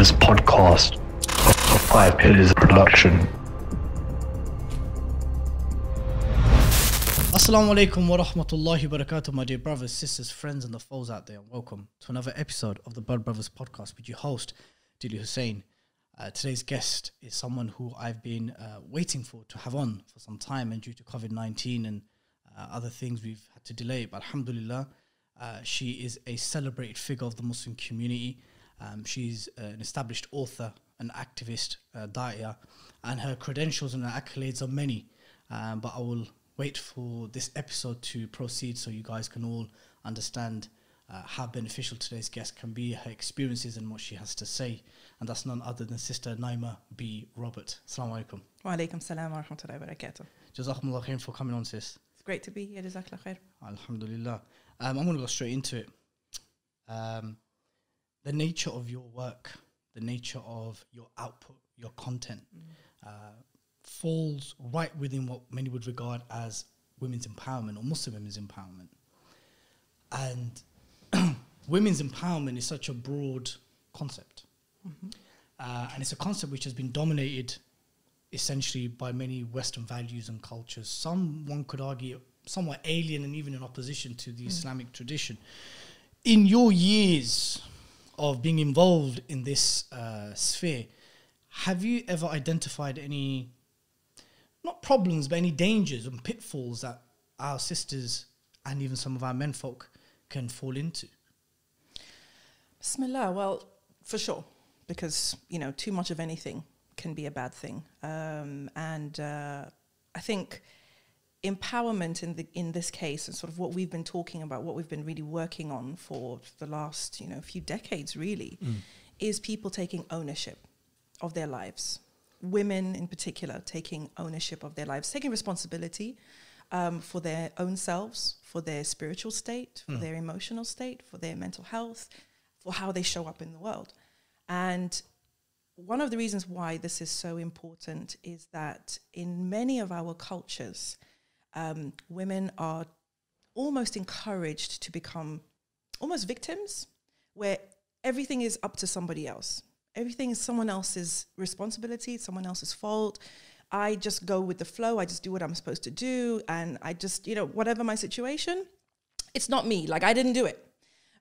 Brothers podcast, a Five Pillars production. Assalamu alaikum wa rahmatullahi wa barakatuh, my dear brothers, sisters, friends, and the foes out there. Welcome to another episode of the Blood Brothers podcast with your host, Dilly Hussain. Uh, today's guest is someone who I've been uh, waiting for to have on for some time, and due to COVID 19 and uh, other things, we've had to delay. But Alhamdulillah, uh, she is a celebrated figure of the Muslim community. Um, she's uh, an established author, an activist, uh, da'iyah, and her credentials and her accolades are many. Um, but I will wait for this episode to proceed so you guys can all understand uh, how beneficial today's guest can be, her experiences, and what she has to say. And that's none other than Sister Naima B. Robert. Assalamu alaikum. Wa alaikum salam wa rahmatullahi wa barakatuh. Jazakumullah khair for coming on, sis. It's great to be here. Jazakallah khair. Alhamdulillah. Um, I'm going to go straight into it. Um, the nature of your work, the nature of your output, your content, uh, falls right within what many would regard as women's empowerment or Muslim women's empowerment. And women's empowerment is such a broad concept. Uh, and it's a concept which has been dominated essentially by many Western values and cultures. Some, one could argue, somewhat alien and even in opposition to the Islamic tradition. In your years of being involved in this uh, sphere, have you ever identified any, not problems, but any dangers and pitfalls that our sisters and even some of our menfolk can fall into? Bismillah. Well, for sure, because you know, too much of anything can be a bad thing, um, and uh, I think empowerment in the in this case and sort of what we've been talking about, what we've been really working on for the last you know few decades, really, is people taking ownership of their lives. Women, in particular, taking ownership of their lives, taking responsibility um, for their own selves, for their spiritual state, for their emotional state, for their mental health, for how they show up in the world. And one of the reasons why this is so important is that in many of our cultures, um, women are almost encouraged to become almost victims, where everything is up to somebody else. Everything is someone else's responsibility, someone else's fault. I just go with the flow. I just do what I'm supposed to do. And I just, you know, whatever my situation, it's not me. Like I didn't do it.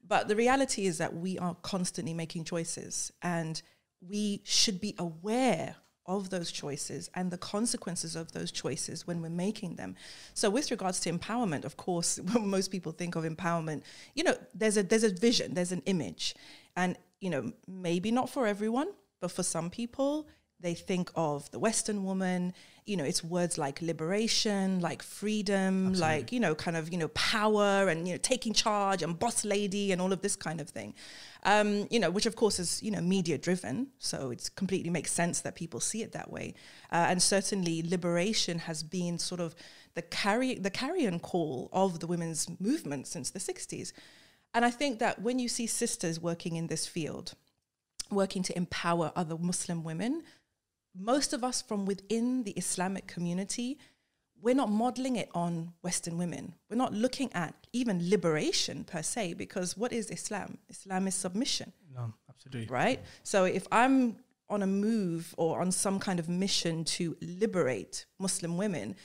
But the reality is that we are constantly making choices and we should be aware of those choices and the consequences of those choices when we're making them. So with regards to empowerment, of course, when most people think of empowerment, you know, there's a there's a vision, there's an image. And, you know, maybe not for everyone, but for some people, they think of the Western woman, you know, it's words like liberation, like freedom, like, you know, kind of, you know, power and, you know, taking charge and boss lady and all of this kind of thing. Um, you know, which of course is, you know, media driven. So it's completely makes sense that people see it that way. Uh, and certainly liberation has been sort of the carry the carrion call of the women's movement since the 60s. And I think that when you see sisters working in this field, working to empower other Muslim women, most of us from within the Islamic community, we're not modeling it on Western women. We're not looking at even liberation per se, because what is Islam? Islam is submission, No, absolutely. right? So if I'm on a move or on some kind of mission to liberate Muslim women,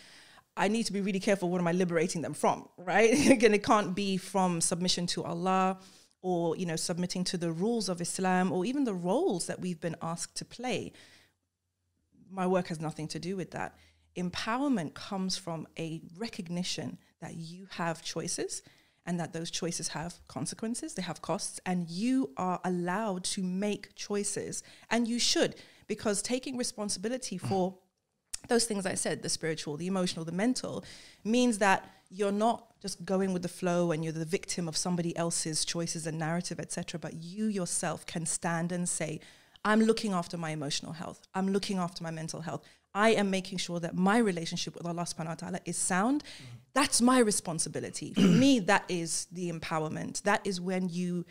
I need to be really careful what am I liberating them from, right? Again, it can't be from submission to Allah or you know submitting to the rules of Islam or even the roles that we've been asked to play my work has nothing to do with that. Empowerment comes from a recognition that you have choices and that those choices have consequences, they have costs, and you are allowed to make choices. And you should, because taking responsibility for those things I said, the spiritual, the emotional, the mental, means that you're not just going with the flow and you're the victim of somebody else's choices and narrative, etc. But you yourself can stand and say, I'm looking after my emotional health. I'm looking after my mental health. I am making sure that my relationship with Allah subhanahu wa ta'ala is sound. That's my responsibility. For me, that is the empowerment. That is when you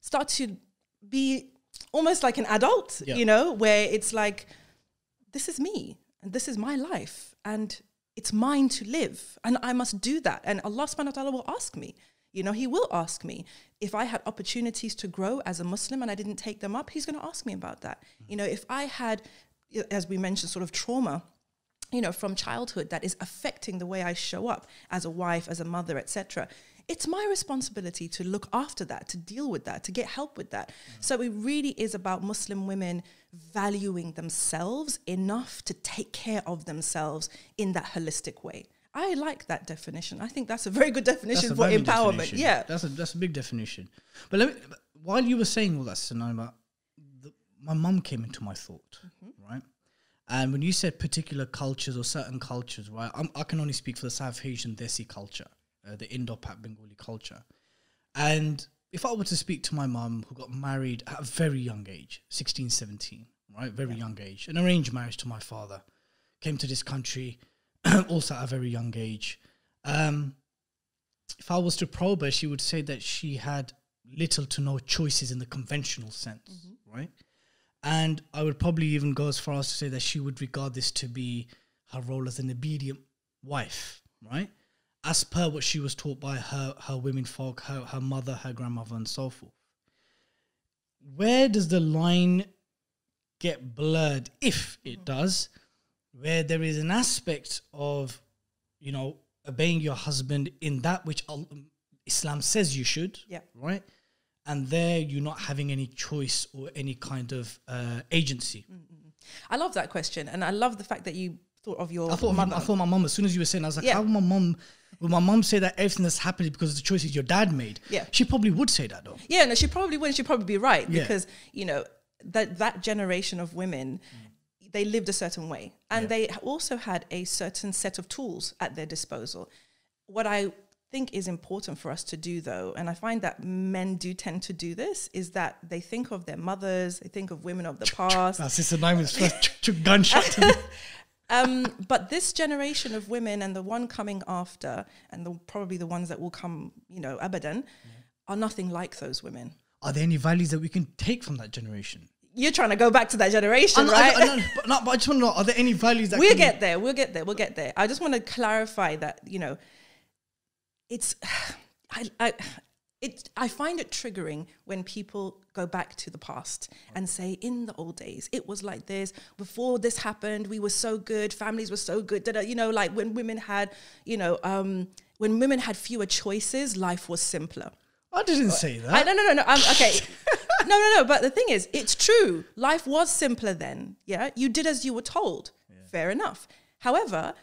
start to be almost like an adult, Yeah. you know, where it's like, this is me and this is my life and it's mine to live and I must do that. And Allah subhanahu wa ta'ala will ask me, You know, he will ask me if I had opportunities to grow as a Muslim and I didn't take them up. He's going to ask me about that. Mm-hmm. You know, if I had, as we mentioned, sort of trauma, you know, from childhood that is affecting the way I show up as a wife, as a mother, etc. It's my responsibility to look after that, to deal with that, to get help with that. Mm. So it really is about Muslim women valuing themselves enough to take care of themselves in that holistic way. I like that definition. I think that's a very good definition for empowerment. definition. Yeah. that's a that's a big definition. But let me, while you were saying all that, Sinema, the, my mum came into my thought, Mm-hmm. right? And when you said particular cultures or certain cultures, right? I'm, I can only speak for the South Asian Desi culture, uh, the Indo-Pak Bengali culture. And if I were to speak to my mum who got married at a very young age, 16, 17, right? Very young age, an arranged marriage to my father, came to this country also at a very young age. Um, if I was to probe her, she would say that she had little to no choices in the conventional sense, right? And I would probably even go as far as to say that she would regard this to be her role as an obedient wife, right? As per what she was taught by her her women folk, her her mother, her grandmother, and so forth. Where does the line get blurred, if it does, where there is an aspect of, you know, obeying your husband in that which Islam says you should, Yeah. right? And there you're not having any choice or any kind of uh, agency. Mm, mm, mm. I love that question. And I love the fact that you thought of your I thought, my, mother. I thought my mum, as soon as you were saying, I was like, Yeah. how would my mum, would my mum say that everything that's happening because of the choices your dad made? Yeah. She probably would say that though. Yeah, no, she probably would. She'd probably be right Yeah. because you know that that generation of women, they lived a certain way, and Yeah. they also had a certain set of tools at their disposal. What I think is important for us to do, though, and I find that men do tend to do this, is that they think of their mothers, they think of women of the past, That's Sister Naima's first ch- ch- gunshot um, but this generation of women and the one coming after, and the, probably the ones that will come, you know, abadan, are nothing like those women. Are there any values that we can take from that generation? You're trying to go back to that generation, right? I I but, no, but I just want to know, are there any values that we'll get there. We'll get there. We'll get there. I just want to clarify that you know, it's I I it I find it triggering when people go back to the past and say in the old days it was like this before this happened we were so good families were so good da-da," you know like when women had you know um when women had fewer choices life was simpler I didn't say that. I, no, no, no, no. I'm, okay. no, no, no. But the thing is, it's true. Life was simpler then. Yeah. You did as you were told. Fair enough. However,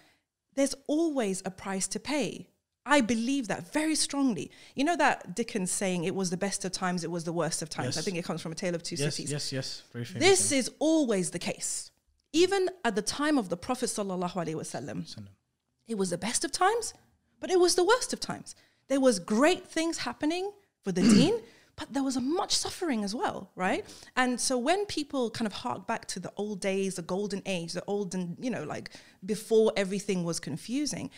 there's always a price to pay. I believe that very strongly. You know that Dickens saying, it was the best of times, it was the worst of times. I think it comes from A Tale of Two yes, Cities. yes, yes. Very famous. This is always the case. Even at the time of the Prophet Sallallahu Alaihi Wasallam, it was the best of times, but it was the worst of times. There was great things happening for the deen, but there was a much suffering as well, right? And so when people kind of hark back to the old days, the golden age, the olden, you know, like before everything was confusing,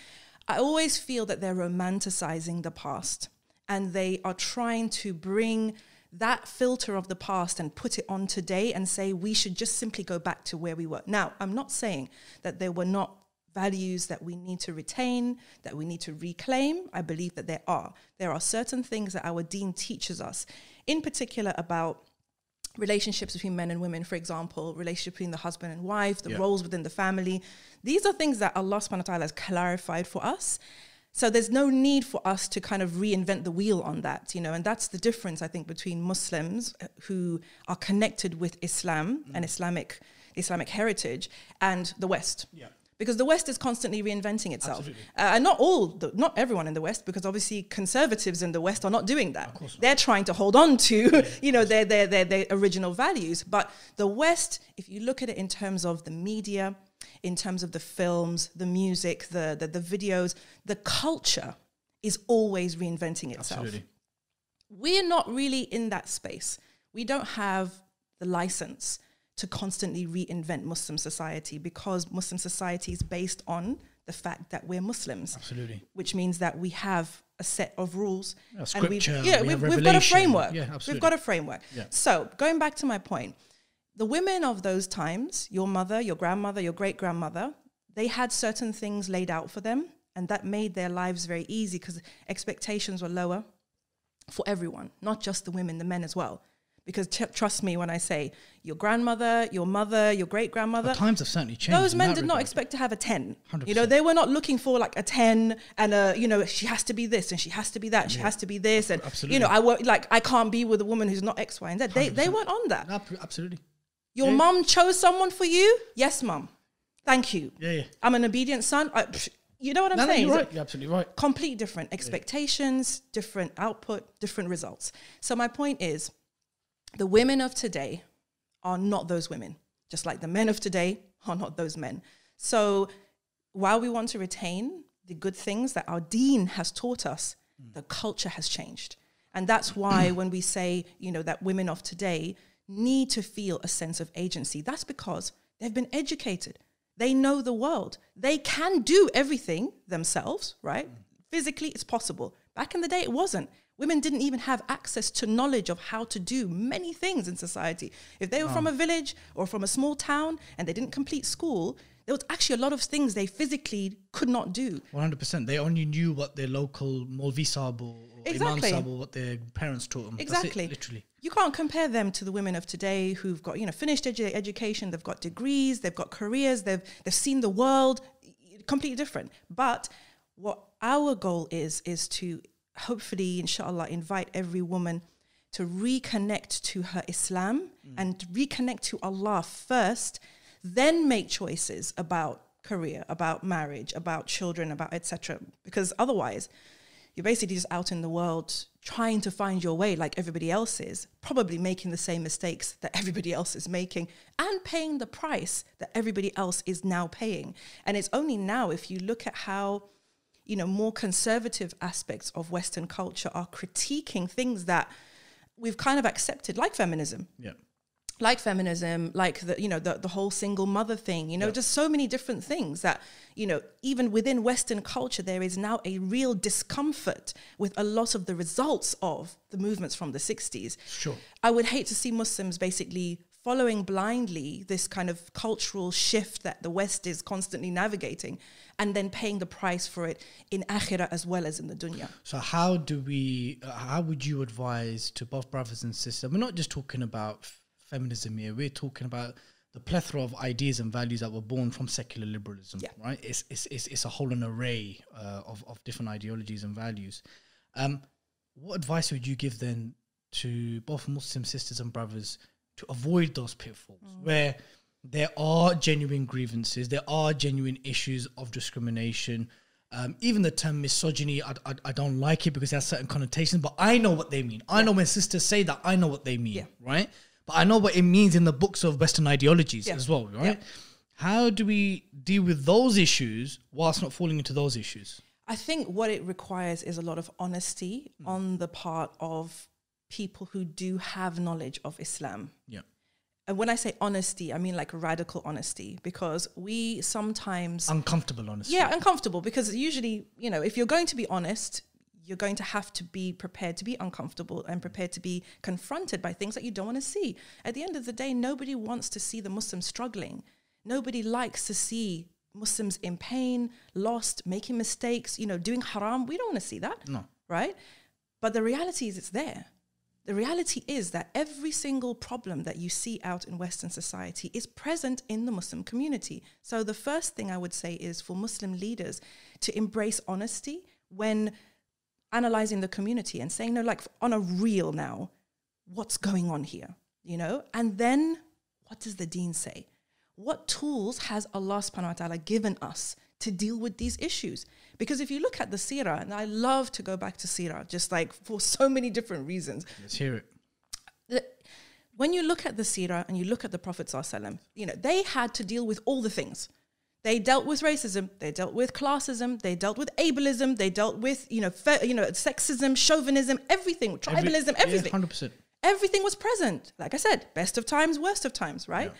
I always feel that they're romanticizing the past and they are trying to bring that filter of the past and put it on today and say we should just simply go back to where we were. Now, I'm not saying that there were not values that we need to retain, that we need to reclaim. I believe that there are. There are certain things that our deen teaches us, in particular about relationships between men and women, for example, relationship between the husband and wife, the Yeah. roles within the family. These are things that Allah subhanahu wa ta'ala has clarified for us. So there's no need for us to kind of reinvent the wheel on that, you know, and that's the difference I think between Muslims uh, who are connected with Islam and Islamic Islamic heritage and the West. Yeah. Because the West is constantly reinventing itself. Uh, and not all, the, not everyone in the West, because obviously conservatives in the West are not doing that. They're trying to hold on to, you know, their, their, their, their original values. But the West, if you look at it in terms of the media, in terms of the films, the music, the, the, the videos, the culture is always reinventing itself. Absolutely. We're not really in that space. We don't have the license to constantly reinvent Muslim society because Muslim society is based on the fact that we're Muslims Absolutely. which means that we have a set of rules Yeah, and we've, yeah, we we've, we've got a framework. Yeah, we've got a framework. Yeah. So going back to my point, the women of those times, your mother, your grandmother, your great grandmother, they had certain things laid out for them, and that made their lives very easy because expectations were lower. for everyone, not just the women, the men as well. Because trust me when I say your grandmother, your mother, your great grandmother, times have certainly changed. those men did not expect to have a 10 100%. you know they were not looking for like a 10 and a you know she has to be this and she has to be that and she has to be this and Absolutely. you know i won't like i can't be with a woman who's not x y and z they, they weren't on that Ab- Absolutely. your Yeah. mum chose someone for you yes mum thank you Yeah, yeah. i'm an obedient son I, psh, you know what i'm No, no, saying you're right. You're absolutely right. complete different expectations different output different results so my point is the women of today are not those women, just like the men of today are not those men. So while we want to retain the good things that our deen has taught us, mm. the culture has changed. And that's why when we say, you know, that women of today need to feel a sense of agency, that's because they've been educated. They know the world. They can do everything themselves, right? Mm. Physically, it's possible. Back in the day, it wasn't. Women didn't even have access to knowledge of how to do many things in society. If they were from a village or from a small town and they didn't complete school, there was actually a lot of things they physically could not do. One hundred percent. They only knew what their local Molvi or Exactly. Imam or what their parents taught them. That's it, Exactly. literally. You can't compare them to the women of today who've got, you know, finished edu- education, they've got degrees, they've got careers, they've they've seen the world, completely different. But what our goal is is to hopefully, inshallah, invite every woman to reconnect to her Islam mm. and reconnect to Allah first, then make choices about career, about marriage, about children, about etc. Because otherwise, you're basically just out in the world trying to find your way like everybody else is, probably making the same mistakes that everybody else is making and paying the price that everybody else is now paying. And it's only now, if you look at how, you know, more conservative aspects of Western culture are critiquing things that we've kind of accepted, like feminism Yeah. like feminism, like the you know the the whole single mother thing, you know, just so many different things that you know even within Western culture there is now a real discomfort with a lot of the results of the movements from the '60s. Sure. I would hate to see Muslims basically following blindly this kind of cultural shift that the West is constantly navigating, and then paying the price for it in akhirah as well as in the dunya. So how do we? Uh, how would you advise to both brothers and sisters? We're not just talking about f- feminism here. We're talking about the plethora of ideas and values that were born from secular liberalism. Yeah. Right. It's it's it's, it's a whole an array uh, of of different ideologies and values. Um, what advice would you give then to both Muslim sisters and brothers to avoid those pitfalls where there are genuine grievances, there are genuine issues of discrimination. Um, even the term misogyny, I, I, I don't like it because it has certain connotations, but I know what they mean. I know when sisters say that, I know what they mean, Yeah. right? But I know what it means in the books of Western ideologies Yeah. as well, right? How do we deal with those issues whilst not falling into those issues? I think what it requires is a lot of honesty on the part of people who do have knowledge of Islam. Yeah. And when I say honesty, I mean like radical honesty because we sometimes, Uncomfortable, honestly. yeah, uncomfortable because usually, you know, if you're going to be honest, you're going to have to be prepared to be uncomfortable and prepared to be confronted by things that you don't want to see. At the end of the day, nobody wants to see the Muslims struggling. Nobody likes to see Muslims in pain, lost, making mistakes, you know, doing haram. We don't want to see that No. right? But the reality is it's there. The reality is that every single problem that you see out in Western society is present in the Muslim community. So the first thing I would say is for Muslim leaders to embrace honesty when analyzing the community and saying, no, like on a real now, what's going on here? You know? And then what does the deen say? What tools has Allah subhanahu wa ta'ala given us to deal with these issues? Because if you look at the seerah, and I love to go back to seerah, just like for so many different reasons. Let's hear it. The- when you look at the seerah and you look at the Prophet ﷺ, you know, they had to deal with all the things. They dealt with racism, they dealt with classism, they dealt with ableism, they dealt with, you know, you know, sexism, chauvinism, everything, tribalism, everything Hundred percent. everything was present. Like I said, best of times, worst of times, right?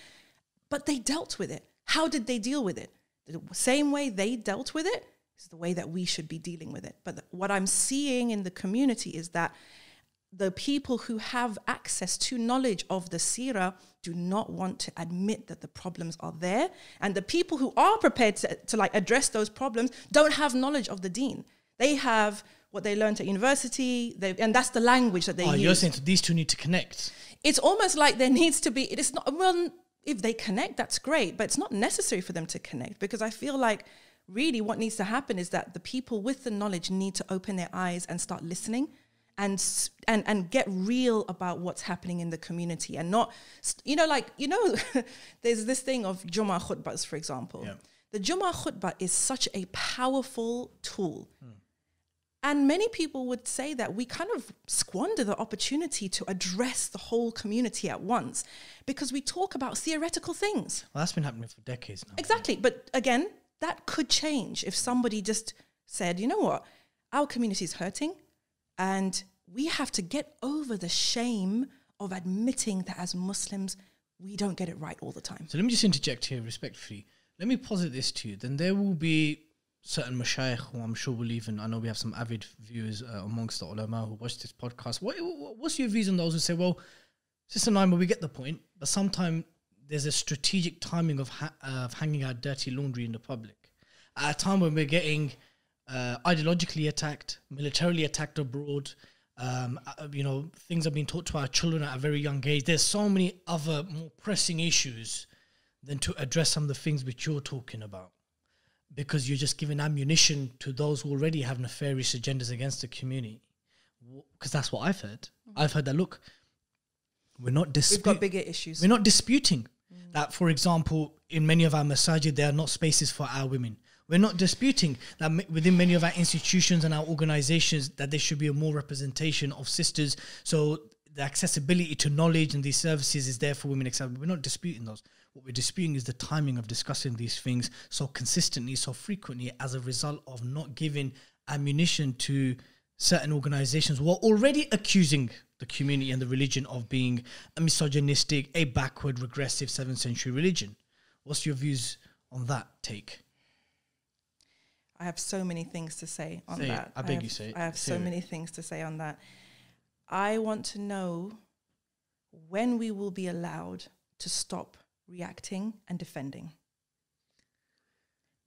But they dealt with it. How did they deal with it? The same way they dealt with it is the way that we should be dealing with it. But what I'm seeing in the community is that the people who have access to knowledge of the seerah do not want to admit that the problems are there and the people who are prepared to, to like address those problems don't have knowledge of the deen they have what they learned at university, they, and that's the language that they Oh, use. you're saying these two need to connect. it's almost like there needs to be. It is not well. If they connect, that's great, but it's not necessary for them to connect because I feel like really what needs to happen is that the people with the knowledge need to open their eyes and start listening. And, and and get real about what's happening in the community and not you know like you know there's this thing of Jummah khutbahs for example Yeah. the Jummah khutbah is such a powerful tool hmm. And many people would say that we kind of squander the opportunity to address the whole community at once because we talk about theoretical things. Well, that's been happening for decades now. Exactly. But again, that could change if somebody just said, you know what, our community is hurting and we have to get over the shame of admitting that as Muslims, we don't get it right all the time. So let me just interject here respectfully. Let me posit this to you. Then there will be certain mashayikh who I'm sure will even, I know we have some avid viewers uh, amongst the ulama who watch this podcast. What, what- what's your views on those who say, well, Sister Naima, we get the point, but sometimes there's a strategic timing of, ha- of hanging out dirty laundry in the public. At a time when we're getting uh, ideologically attacked, militarily attacked abroad, um, uh, you know, things are being taught to our children at a very young age. There's so many other more pressing issues than to address some of the things which you're talking about because you're just giving ammunition to those who already have nefarious agendas against the community. Because that's what I've heard. Mm. I've heard that look, we're not We've disputing. got bigger issues. We're not disputing mm. that, for example, in many of our masajid, there are not spaces for our women. We're not disputing that m- within many of our institutions and our organizations that there should be a more representation of sisters. So the accessibility to knowledge and these services is there for women. Etc. We're not disputing those. What we're disputing is the timing of discussing these things so consistently, so frequently, as a result of not giving ammunition to certain organizations who are already accusing the community and the religion of being a misogynistic, a backward, regressive seventh century religion. What's your views on that take? I have so many things to say on Say it. that. I beg have, you, say it. I have Let's so it. many things to say on that. I want to know when we will be allowed to stop reacting and defending.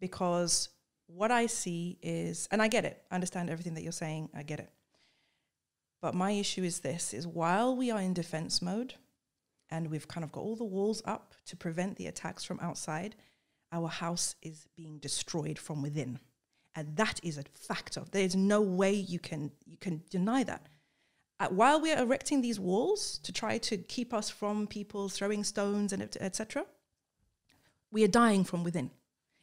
Because what I see is, and I get it, I understand everything that you're saying, I get it. But my issue is this is while we are in defense mode and we've kind of got all the walls up to prevent the attacks from outside, our house is being destroyed from within. And that is a factor. There's no way you can you can deny that. Uh, while we are erecting these walls to try to keep us from people throwing stones and etc., we are dying from within.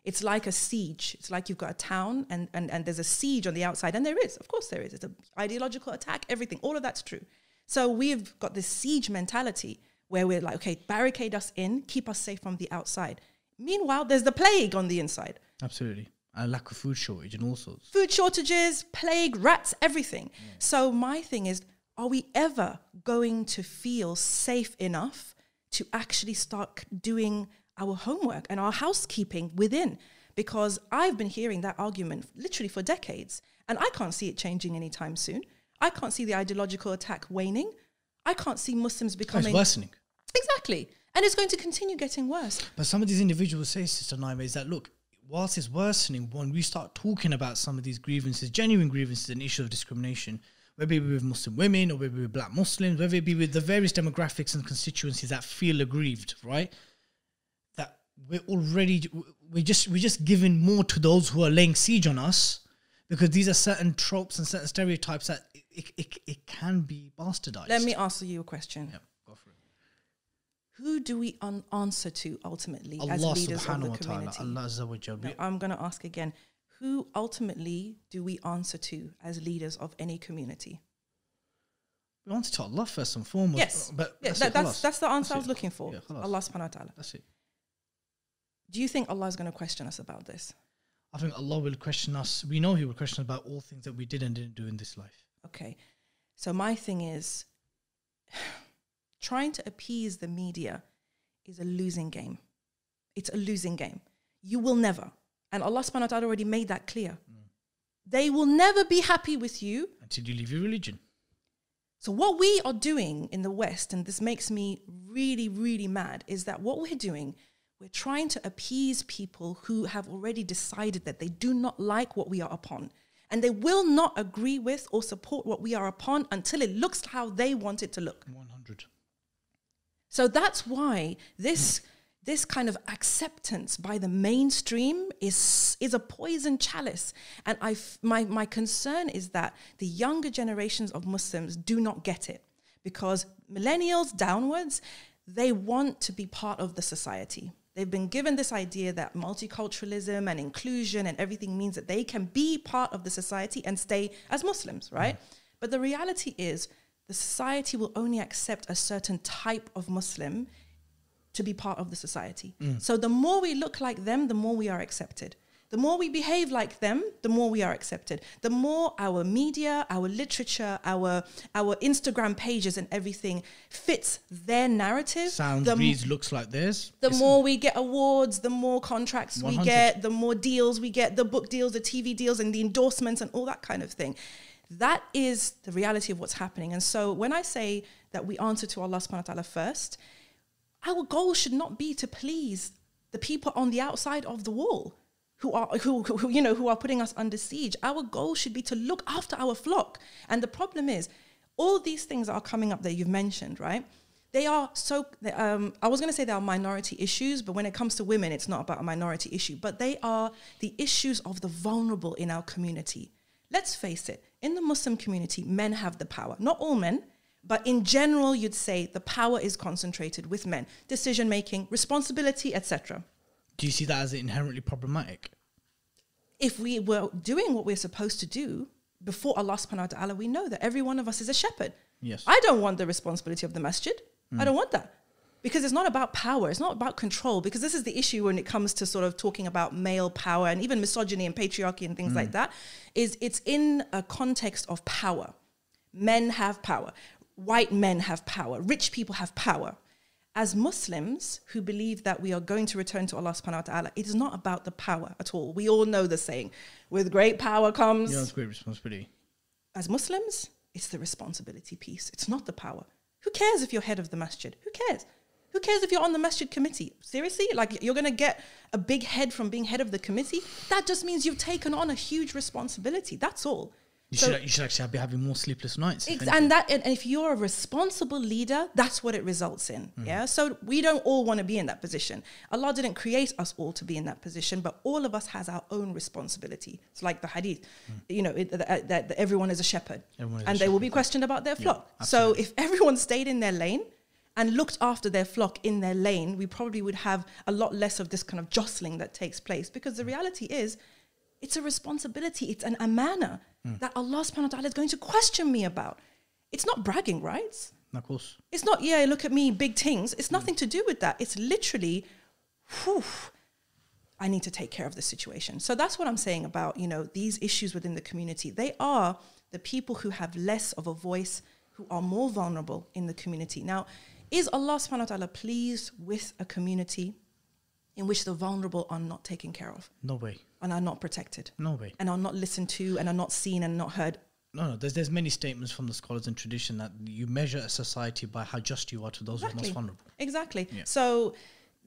It's like a siege. It's like you've got a town and, and, and there's a siege on the outside. And there is, of course, there is. It's an ideological attack, everything. All of that's true. So we've got this siege mentality where we're like, okay, barricade us in, keep us safe from the outside. Meanwhile, there's the plague on the inside Absolutely. A lack of food shortage and all sorts. food shortages, plague, rats, everything. So my thing is, are we ever going to feel safe enough to actually start doing our homework and our housekeeping within? Because I've been hearing that argument literally for decades, and I can't see it changing anytime soon. I can't see the ideological attack waning. I can't see Muslims Oh, It's becoming worsening. exactly, and it's going to continue getting worse. But some of these individuals say, Sister Naima, is that look, whilst it's worsening, when we start talking about some of these grievances, genuine grievances and issues of discrimination, whether it be with Muslim women or whether it be with black Muslims, whether it be with the various demographics and constituencies that feel aggrieved, right? That we're already we're just we're just giving more to those who are laying siege on us because these are certain tropes and certain stereotypes that it, it, it, it can be bastardized. Let me answer you a question. yeah, go for it. Who do we un- answer to ultimately as leaders of the community? Allah Azza wa Jal. No, I'm going to ask again. Who ultimately do we answer to as leaders of any community? We wanted to Allah first and foremost. Yes. but Yeah, that's, that, that's, that's the answer I was it. looking for. Yeah. Allah subhanahu wa ta'ala. That's it. Do you think Allah is going to question us about this? I think Allah will question us. We know He will question us about all things that we did and didn't do in this life. Okay. So my thing is trying to appease the media is a losing game. It's a losing game. You will never. And Allah subhanahu wa ta'ala already made that clear. Mm. They will never be happy with you Until you leave your religion. So what we are doing in the West, and this makes me really, really mad, is that what we're doing, we're trying to appease people who have already decided that they do not like what we are upon. And they will not agree with or support what we are upon until it looks how they want it to look. 100. So that's why this this kind of acceptance by the mainstream is is a poison chalice. And I my my concern is that the younger generations of Muslims do not get it because millennials downwards they want to be part of the society. They've been given this idea that multiculturalism and inclusion and everything means that they can be part of the society and stay as Muslims, right? But the reality is the society will only accept a certain type of Muslim to be part of the society. Mm. So the more we look like them, the more we are accepted. The more we behave like them, the more we are accepted. The more our media, our literature, our our Instagram pages and everything fits their narrative, Sounds, the, reads, looks like this. the It's- more we get awards, the more contracts we get, the more deals we get, the book deals, the TV deals, and the endorsements and all that kind of thing. That is the reality of what's happening. And so when I say that we answer to Allah subhanahu wa ta'ala first, our goal should not be to please the people on the outside of the wall who are who, who, you know who are putting us under siege. Our goal should be to look after our flock. And the problem is all these things that are coming up that you've mentioned right? They are so um, i was going to say they are minority issues but when it comes to women it's not about a minority issue. But they are the issues of the vulnerable in our community. Let's face it in the muslim community men have the power. Not all men but in general, you'd say the power is concentrated with men. Decision making, responsibility, etc. Do you see that as inherently problematic? If we were doing what we're supposed to do before Allah subhanahu wa ta'ala, we know that every one of us is a shepherd. Yes. I don't want the responsibility of the masjid. I don't want that. Because it's not about power, it's not about control. Because this is the issue when it comes to sort of talking about male power and even misogyny and patriarchy and things mm. like that, is it's in a context of power. Men have power white men have power, rich people have power. As Muslims who believe that we are going to return to Allah subhanahu wa ta'ala, it is not about the power at all. We all know the saying, with great power comes. Yeah, it's great responsibility. As Muslims, it's the responsibility piece, it's not the power. Who cares if you're head of the masjid? Who cares? Who cares if you're on the masjid committee? Seriously? Like you're going to get a big head from being head of the committee? That just means you've taken on a huge responsibility. That's all. You, So- should, you should actually be having more sleepless nights. Ex- and that and if you're a responsible leader that's what it results in mm-hmm. yeah? So we don't all want to be in that position. Allah didn't create us all to be in that position but all of us has our own responsibility. It's like the hadith mm. you know uh, that, that, everyone is a shepherd Everyone is a and they will be questioned about their flock. So if everyone stayed in their lane and looked after their flock in their lane we probably would have a lot less of this kind of jostling that takes place because the mm. reality is it's a responsibility. It's an amana Mm. that Allah subhanahu wa ta'ala is going to question me about. It's not bragging rights. of course. It's not, yeah, look at me, big things. It's mm. nothing to do with that. It's literally, whew, I need to take care of the situation. So that's what I'm saying about, you know, these issues within the community. They are the people who have less of a voice, who are more vulnerable in the community. Now, is Allah subhanahu wa ta'ala pleased with a community in which the vulnerable are not taken care of No way. And are not protected No way. and are not listened to and are not seen and not heard? No, no. There's there's many statements from the scholars and tradition that you measure a society by how just you are to those who are most vulnerable. Exactly. Yeah. So,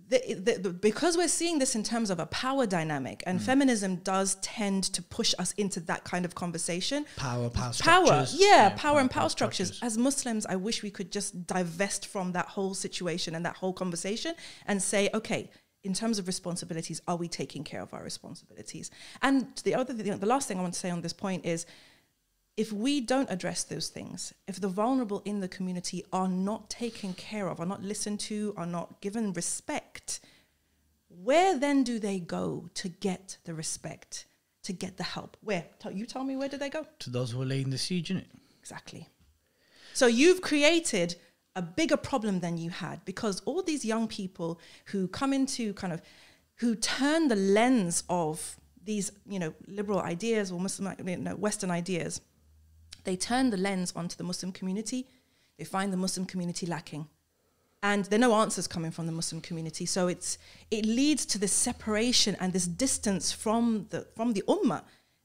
the, the, the, because we're seeing this in terms of a power dynamic, and mm. feminism does tend to push us into that kind of conversation. Power, power Power, structures. yeah, power and power structures. As Muslims, I wish we could just divest from that whole situation and that whole conversation and say, okay, in terms of responsibilities, are we taking care of our responsibilities? And the other, thing, the last thing I want to say on this point is, if we don't address those things, if the vulnerable in the community are not taken care of, are not listened to, are not given respect, where then do they go to get the respect, to get the help? Where? You tell me, where do they go? To those who are laying the siege, innit? Exactly. So you've created a bigger problem than you had because all these young people who come into kind of, who turn the lens of these, you know, liberal ideas or Muslim, you know, Western ideas, they turn the lens onto the Muslim community. They find the Muslim community lacking, and there are no answers coming from the Muslim community. So it's it leads to this separation and this distance from the from the ummah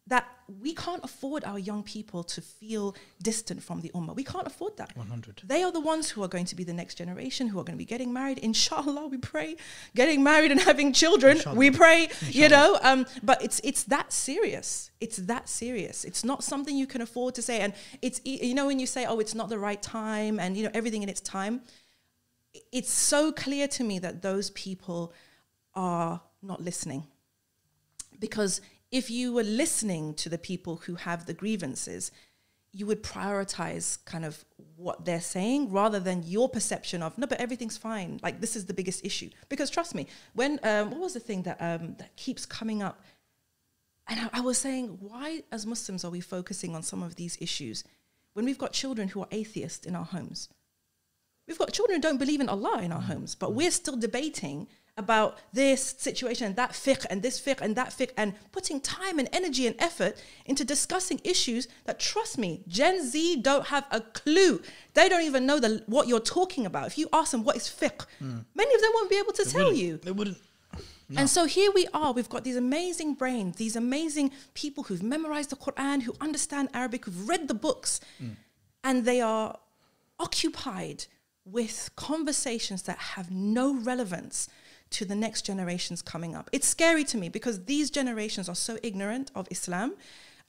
that we can't afford our young people to feel distant from the ummah. We can't afford that. 100. They are the ones who are going to be the next generation, who are going to be getting married. Inshallah, we pray. Getting married and having children, Inshallah. we pray. You know, um, but it's it's that serious. It's that serious. It's not something you can afford to say. And it's you know when you say, oh, it's not the right time, and you know everything in its time. It's so clear to me that those people are not listening because if you were listening to the people who have the grievances, you would prioritize kind of what they're saying rather than your perception of no, but everything's fine. Like this is the biggest issue. Because trust me, when um, what was the thing that um, that keeps coming up, and I, I was saying, why as Muslims are we focusing on some of these issues when we've got children who are atheists in our homes? We've got children who don't believe in Allah in our homes, but we're still debating about this situation, and that fiqh, and this fiqh, and that fiqh, and putting time and energy and effort into discussing issues that, trust me, Gen Z don't have a clue. They don't even know the, what you're talking about. If you ask them what is fiqh, many of them won't be able to tell wouldn't- you. They wouldn't. And so here we are. We've got these amazing brains, these amazing people who've memorized the Quran, who understand Arabic, who've read the books, mm. and they are occupied with conversations that have no relevance to the next generations coming up. It's scary to me because these generations are so ignorant of Islam.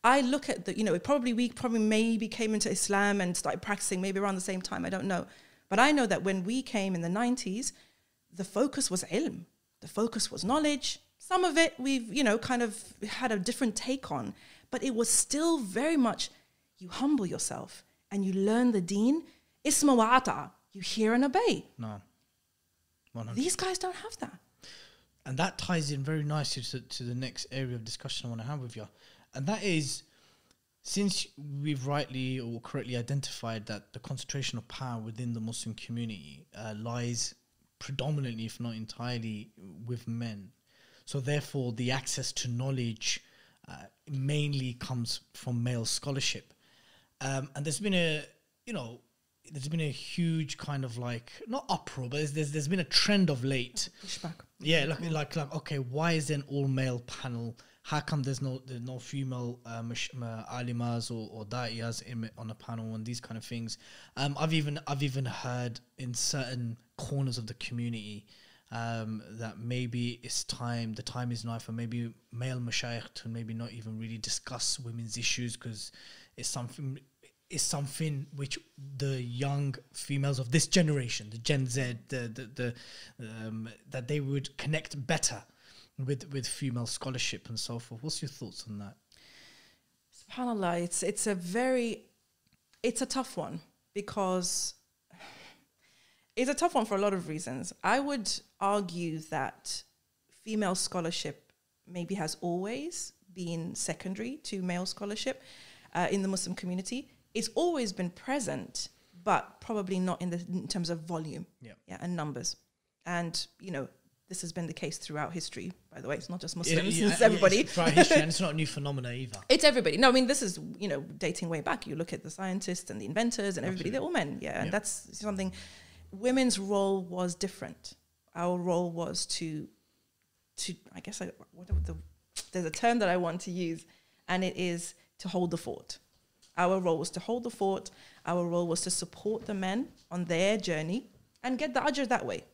I look at the, you know, probably we probably maybe came into Islam and started practicing maybe around the same time. I don't know. But I know that when we came in the 90s, the focus was ilm. The focus was knowledge. Some of it we've, you know, kind of had a different take on, but it was still very much you humble yourself and you learn the deen. Isma wa ata. You hear and obey. No. 100. These guys don't have that. And that ties in very nicely to, to the next area of discussion I want to have with you. And that is since we've rightly or correctly identified that the concentration of power within the Muslim community uh, lies predominantly, if not entirely, with men. So, therefore, the access to knowledge uh, mainly comes from male scholarship. Um, and there's been a, you know, there's been a huge kind of like not uproar, but there's there's, there's been a trend of late. Pushback. Yeah, like like like okay, why is there an all male panel? How come there's no there's no female uh, uh, alimas or, or da'iyas in, on the panel and these kind of things? Um, I've even I've even heard in certain corners of the community um, that maybe it's time the time is now for maybe male mashayikh to maybe not even really discuss women's issues because it's something is something which the young females of this generation, the Gen Z, the the, the um, that they would connect better with with female scholarship and so forth. What's your thoughts on that? Subhanallah, it's it's a very it's a tough one because it's a tough one for a lot of reasons. I would argue that female scholarship maybe has always been secondary to male scholarship uh, in the Muslim community. It's always been present, but probably not in the in terms of volume, Yeah. yeah, and numbers. And you know, this has been the case throughout history. By the way, it's not just Muslims; it's everybody. It's throughout history, and it's not a new phenomena either. It's everybody. No, I mean this is you know dating way back. You look at the scientists and the inventors and everybody; they're all men. Yeah, and Yeah. that's something. Women's role was different. Our role was to, to I guess I, what the, there's a term that I want to use, and it is to hold the fort. Our role was to hold the fort. Our role was to support the men on their journey and get the ajr that way.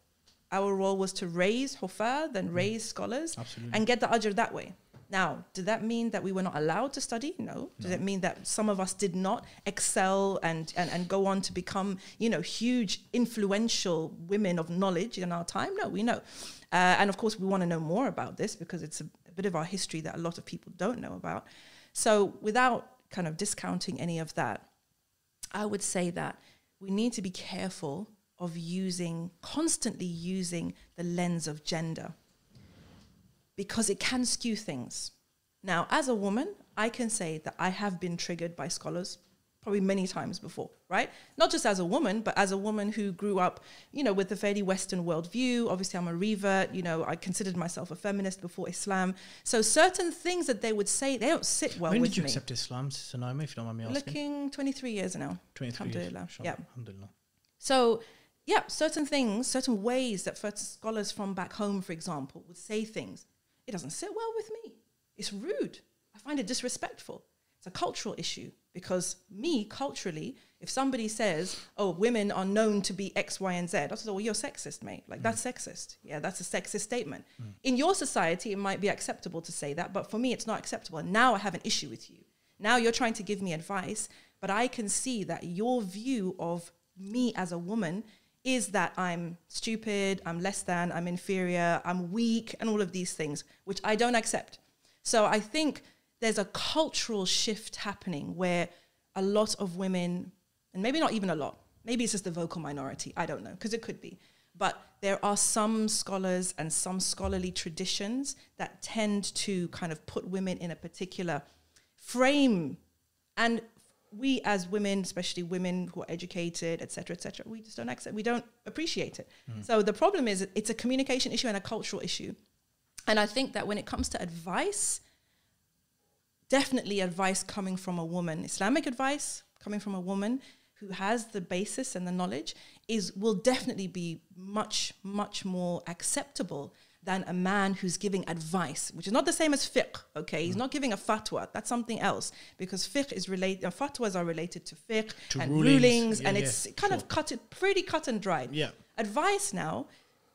Our role was to raise hufad and raise scholars Absolutely. and get the ajr that way. Now, did that mean that we were not allowed to study? No. Does it mean that some of us did not excel and, and, and go on to become, you know, huge, influential women of knowledge in our time? No, we know. Uh, and of course, we want to know more about this because it's a, a bit of our history that a lot of people don't know about. So, without kind of discounting any of that, I would say that we need to be careful of using, constantly using the lens of gender because it can skew things. Now, as a woman, I can say that I have been triggered by scholars probably many times before, right? Not just as a woman, but as a woman who grew up, you know, with a fairly Western worldview. Obviously, I'm a revert. You know, I considered myself a feminist before Islam. So certain things that they would say, they don't sit well when with me. When did you me. accept Islam, Sister if you don't mind me asking? Looking 23 years now. 23 years. Alhamdulillah. Yeah. Alhamdulillah. So, yeah, certain things, certain ways that scholars from back home, for example, would say things. It doesn't sit well with me. It's rude. I find it disrespectful. It's a cultural issue because me culturally, if somebody says, "Oh, women are known to be X, Y, and Z," I say, "Well, you're sexist, mate. Like that's mm. sexist. Yeah, that's a sexist statement. Mm. In your society, it might be acceptable to say that, but for me, it's not acceptable. And now I have an issue with you. Now you're trying to give me advice, but I can see that your view of me as a woman is that I'm stupid, I'm less than, I'm inferior, I'm weak, and all of these things, which I don't accept. So I think there's a cultural shift happening where a lot of women, and maybe not even a lot, maybe it's just the vocal minority, I don't know, because it could be. But there are some scholars and some scholarly traditions that tend to kind of put women in a particular frame. And we as women, especially women who are educated, et cetera, et cetera, we just don't accept, we don't appreciate it. Mm-hmm. So the problem is it's a communication issue and a cultural issue. And I think that when it comes to advice, definitely advice coming from a woman, Islamic advice coming from a woman who has the basis and the knowledge is will definitely be much much more acceptable than a man who's giving advice, which is not the same as fiqh. Okay, he's not giving a fatwa. That's something else because fiqh is related. Uh, fatwas are related to fiqh To and rulings. rulings, Yeah, and yeah, it's kind sure. of cut it pretty cut and dried. Yeah. Advice now,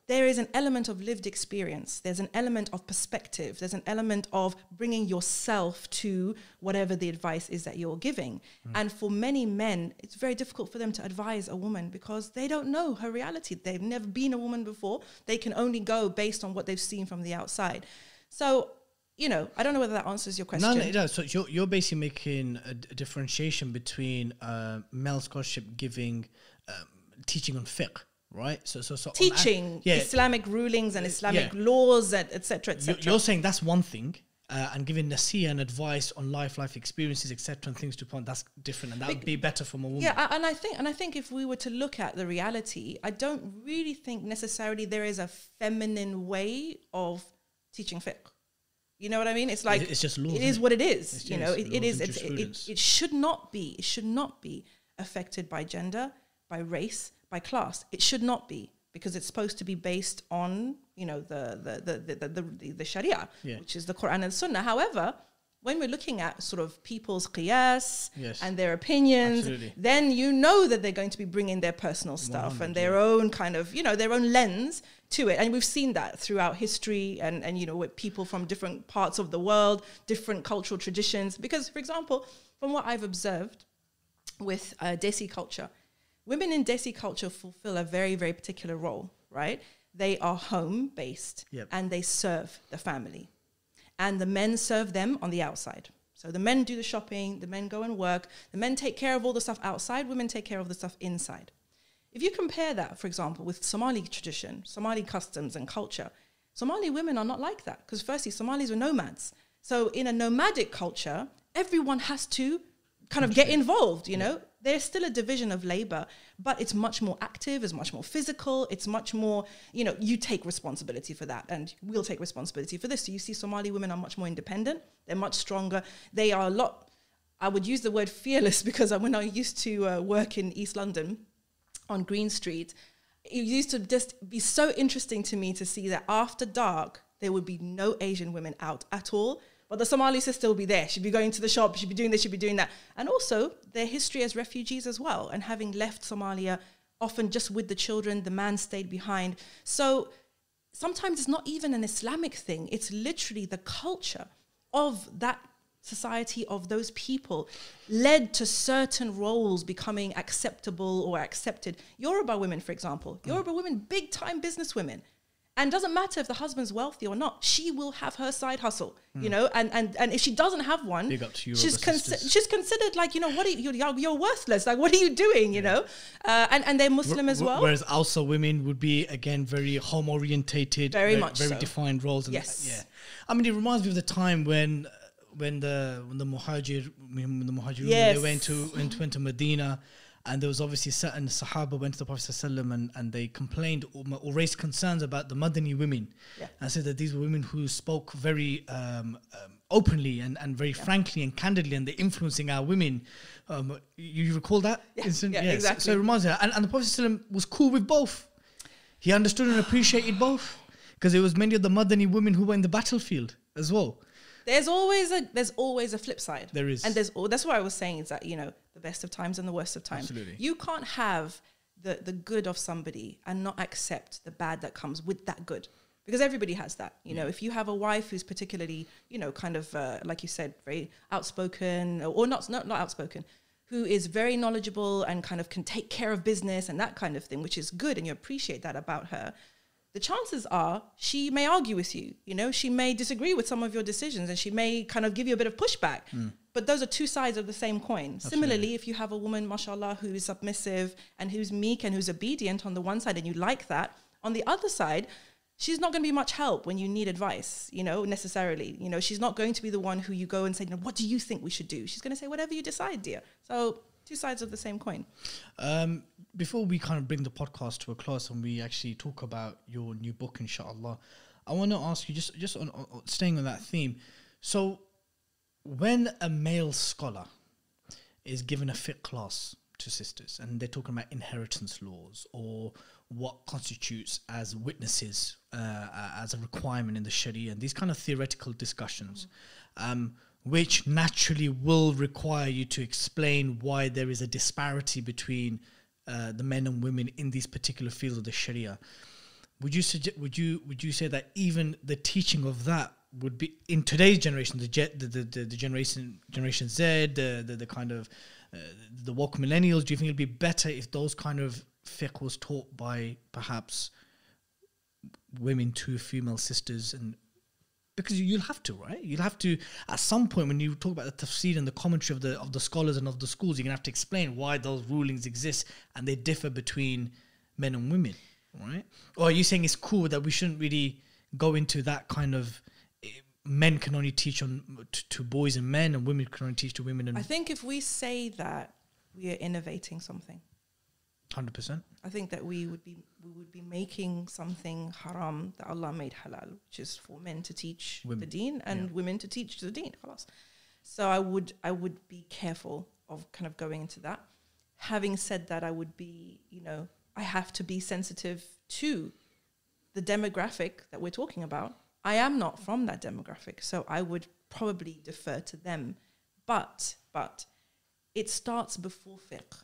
there is an element of lived experience. There's an element of perspective. There's an element of bringing yourself to whatever the advice is that you're giving. And for many men, it's very difficult for them to advise a woman because they don't know her reality. They've never been a woman before. They can only go based on what they've seen from the outside. So, you know, I don't know whether that answers your question. No, no, it does. So you're, you're basically making a, d- a differentiation between uh, male scholarship giving, um, teaching on fiqh, right? So, so, so on Teaching yeah, Islamic rulings and Islamic yeah. laws, and et cetera, et you're, cetera. you're saying that's one thing, uh, and giving nasiha and advice on life, life experiences, etc., and things to point that's different, and that would be better from a woman. Yeah, and I think and I think if we were to look at the reality, I don't really think necessarily there is a feminine way of teaching fiqh. You know what I mean? It's like It's just laws, It is it? what it is. It's you know, it, it is. it, jurisprudence. it should not be. It should not be affected by gender, by race, by class. It should not be because it's supposed to be based on you know the the the the, the, the, the Sharia, Yeah. which is the Quran and the Sunnah. However. When we're looking at sort of people's qiyas Yes. and their opinions, Absolutely. then you know that they're going to be bringing their personal stuff 100, and their own kind of, you know, their own lens to it. And we've seen that throughout history and, and you know, with people from different parts of the world, different cultural traditions. Because, for example, from what I've observed with uh, Desi culture, women in Desi culture fulfill a very, very particular role, right? They are home based Yep. and they serve the family and the men serve them on the outside. So the men do the shopping, the men go and work, the men take care of all the stuff outside, women take care of the stuff inside. If you compare that, for example, with Somali tradition, Somali customs and culture, Somali women are not like that because, firstly, Somalis were nomads. So, in a nomadic culture, everyone has to kind of get involved, you know? There's still a division of labor, but it's much more active, it's much more physical, it's much more, you know, you take responsibility for that and we'll take responsibility for this. So, you see, Somali women are much more independent, they're much stronger, they are a lot. I would use the word fearless because when I used to uh, work in East London, on Green Street, it used to just be so interesting to me to see that after dark, there would be no Asian women out at all. But the Somali sister will be there. She'd be going to the shop, she'd be doing this, she'd be doing that. And also their history as refugees as well. And having left Somalia, often just with the children, the man stayed behind. So sometimes it's not even an Islamic thing, it's literally the culture of that society of those people led to certain roles becoming acceptable or accepted. Yoruba women, for example, mm. Yoruba women, big time business women. And doesn't matter if the husband's wealthy or not, she will have her side hustle, you know. And and and if she doesn't have one, Big up to she's sisters. she's considered like you know what are you, you're, you're worthless. Like what are you doing, you know? Uh, and and they're Muslim as Wh- well. Whereas also women would be again very home orientated, Very much very so. defined roles. Yes. yeah. I mean, it reminds me of the time when when the when the muhajir when the muhajirun Yes. they went to went, went to Medina. And there was obviously certain Sahaba went to the Prophet ﷺ and, and they complained or, or raised concerns about the Madani women. Yeah. And said that these were women who spoke very um, um, openly and, and very frankly and candidly, and they're influencing our women. Um, you, you recall that Yeah, incident? yeah, Yes. exactly. So it reminds me, and, and the Prophet ﷺ was cool with both. He understood and appreciated both because it was many of the Madani women who were in the battlefield as well. There's always a there's always a flip side. There is. and there's al- that's what I was saying is that you know the best of times and the worst of times. Absolutely. You can't have the the good of somebody and not accept the bad that comes with that good. Because everybody has that, you know. If you have a wife who's particularly, you know, kind of uh, like you said, very outspoken, or, or not, not not outspoken, who is very knowledgeable and kind of can take care of business and that kind of thing, which is good, and you appreciate that about her the chances are she may argue with you. You know, she may disagree with some of your decisions and she may kind of give you a bit of pushback. But those are two sides of the same coin. Similarly, if you have a woman, mashallah, who is submissive and who's meek and who's obedient on the one side and you like that, on the other side, she's not going to be much help when you need advice, you know, necessarily. You know, she's not going to be the one who you go and say, no, what do you think we should do? She's going to say, whatever you decide, dear. So, two sides of the same coin. Um, before we kind of bring the podcast to a close and we actually talk about your new book, inshallah, I want to ask you just just on, on staying on that theme. So, when a male scholar is given a fiqh class to sisters and they're talking about inheritance laws or what constitutes as witnesses uh, as a requirement in the Sharia and these kind of theoretical discussions, um, which naturally will require you to explain why there is a disparity between uh, the men and women in these particular fields of the Sharia. Would you suggest? Would you would you say that even the teaching of that would be in today's generation, the jet, the, the, the, the generation generation Z, the the, the kind of uh, the woke millennials? Do you think it'd be better if those kind of fiqh was taught by perhaps women to female sisters and because you'll have to, right? You'll have to at some point when you talk about the tafsir and the commentary of the of the scholars and of the schools, you're gonna have to explain why those rulings exist and they differ between men and women, right? Or are you saying it's cool that we shouldn't really go into that kind of eh, men can only teach on to, to boys and men and women can only teach to women and I think if we say that, we are innovating something. hundred percent. I think that we would be we would be making something haram that Allah made halal, which is for men to teach Women, the deen and yeah. women to teach the deen. Khalas. So I would I would be careful of kind of going into that. Having said that, I would be you know I have to be sensitive to the demographic that we're talking about. I am not from that demographic, so I would probably defer to them. But but it starts before fiqh.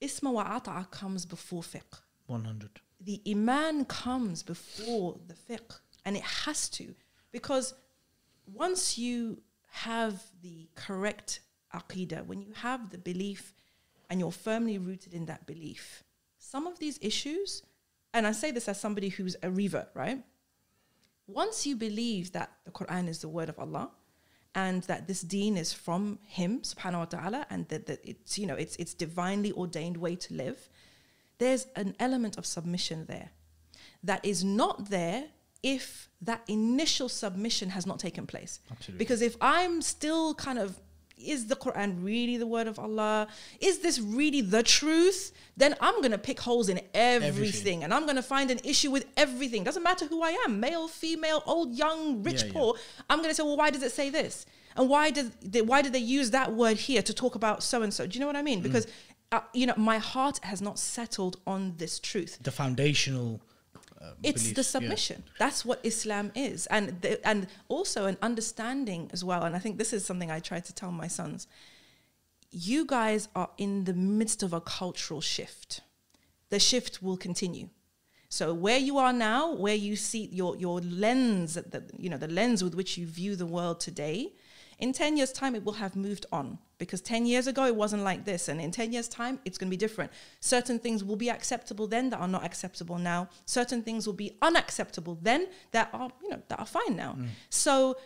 Isma wa ata'a comes before fiqh. One hundred. The iman comes before the fiqh, and it has to, because once you have the correct aqidah, when you have the belief and you're firmly rooted in that belief, some of these issues, and I say this as somebody who's a revert, right? Once you believe that the Quran is the word of Allah and that this deen is from Him, subhanahu wa ta'ala, and that, that it's, you know, it's, it's divinely ordained way to live, there's an element of submission there that is not there if that initial submission has not taken place. Absolutely. Because if I'm still kind of, is the Quran really the word of Allah? Is this really the truth? Then I'm going to pick holes in everything, Everything. and I'm going to find an issue with everything. Doesn't matter who I am male, female, old, young, rich, Yeah, yeah. poor. I'm going to say, well, why does it say this? And why did they, why did they use that word here to talk about so and so? Do you know what I Mm. mean? Because uh, you know, my heart has not settled on this truth. The foundational. Uh, it's beliefs, the yeah. submission. That's what islam is. And the, and also an understanding as well. And i think this is something i try to tell my sons. You guys are in the midst of a cultural shift. The shift will continue. So where you are now where you see your your lens the, you know the lens with which you view the world today in 10 years time it will have moved on. Because 10 years ago it wasn't like this. And in 10 years time it's going to be different. Certain things will be acceptable then that are not acceptable now. Certain things will be unacceptable then that are you know that are fine now. So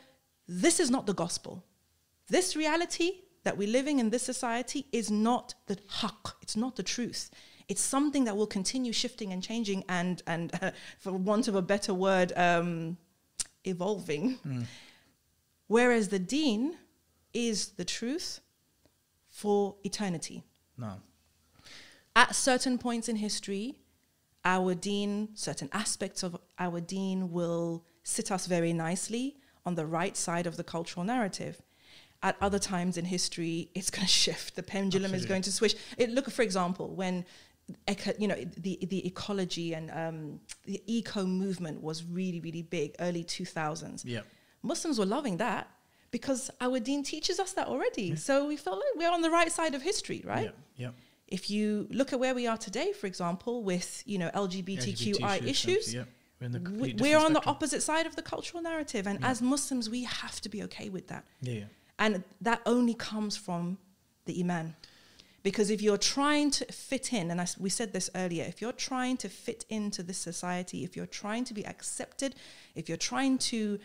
this is not the gospel. This reality that we're living in this society is not the haqq. It's not the truth. It's something that will continue shifting and changing and and for want of a better word um evolving Whereas the deen is the truth for eternity. No. At certain points in history, our deen, certain aspects of our deen will sit us very nicely on the right side of the cultural narrative. At other times in history, it's going to shift. The pendulum is going to switch. It, look, for example, when eco, you know the the ecology and um, the eco movement was really really big, early two thousands Yeah. Muslims were loving that because our deen teaches us that already. So we felt like we're on the right side of history, right? Yeah. yeah. If you look at where we are today, for example, with you know LGBTQI LGBT issues, Yeah. We're, in the we're on the opposite side of the cultural narrative, and as Muslims, we have to be okay with that. Yeah. yeah. And that only comes from the Iman. Because if you're trying to fit in, and I we said this earlier, if you're trying to fit into this society, if you're trying to be accepted, if you're trying to,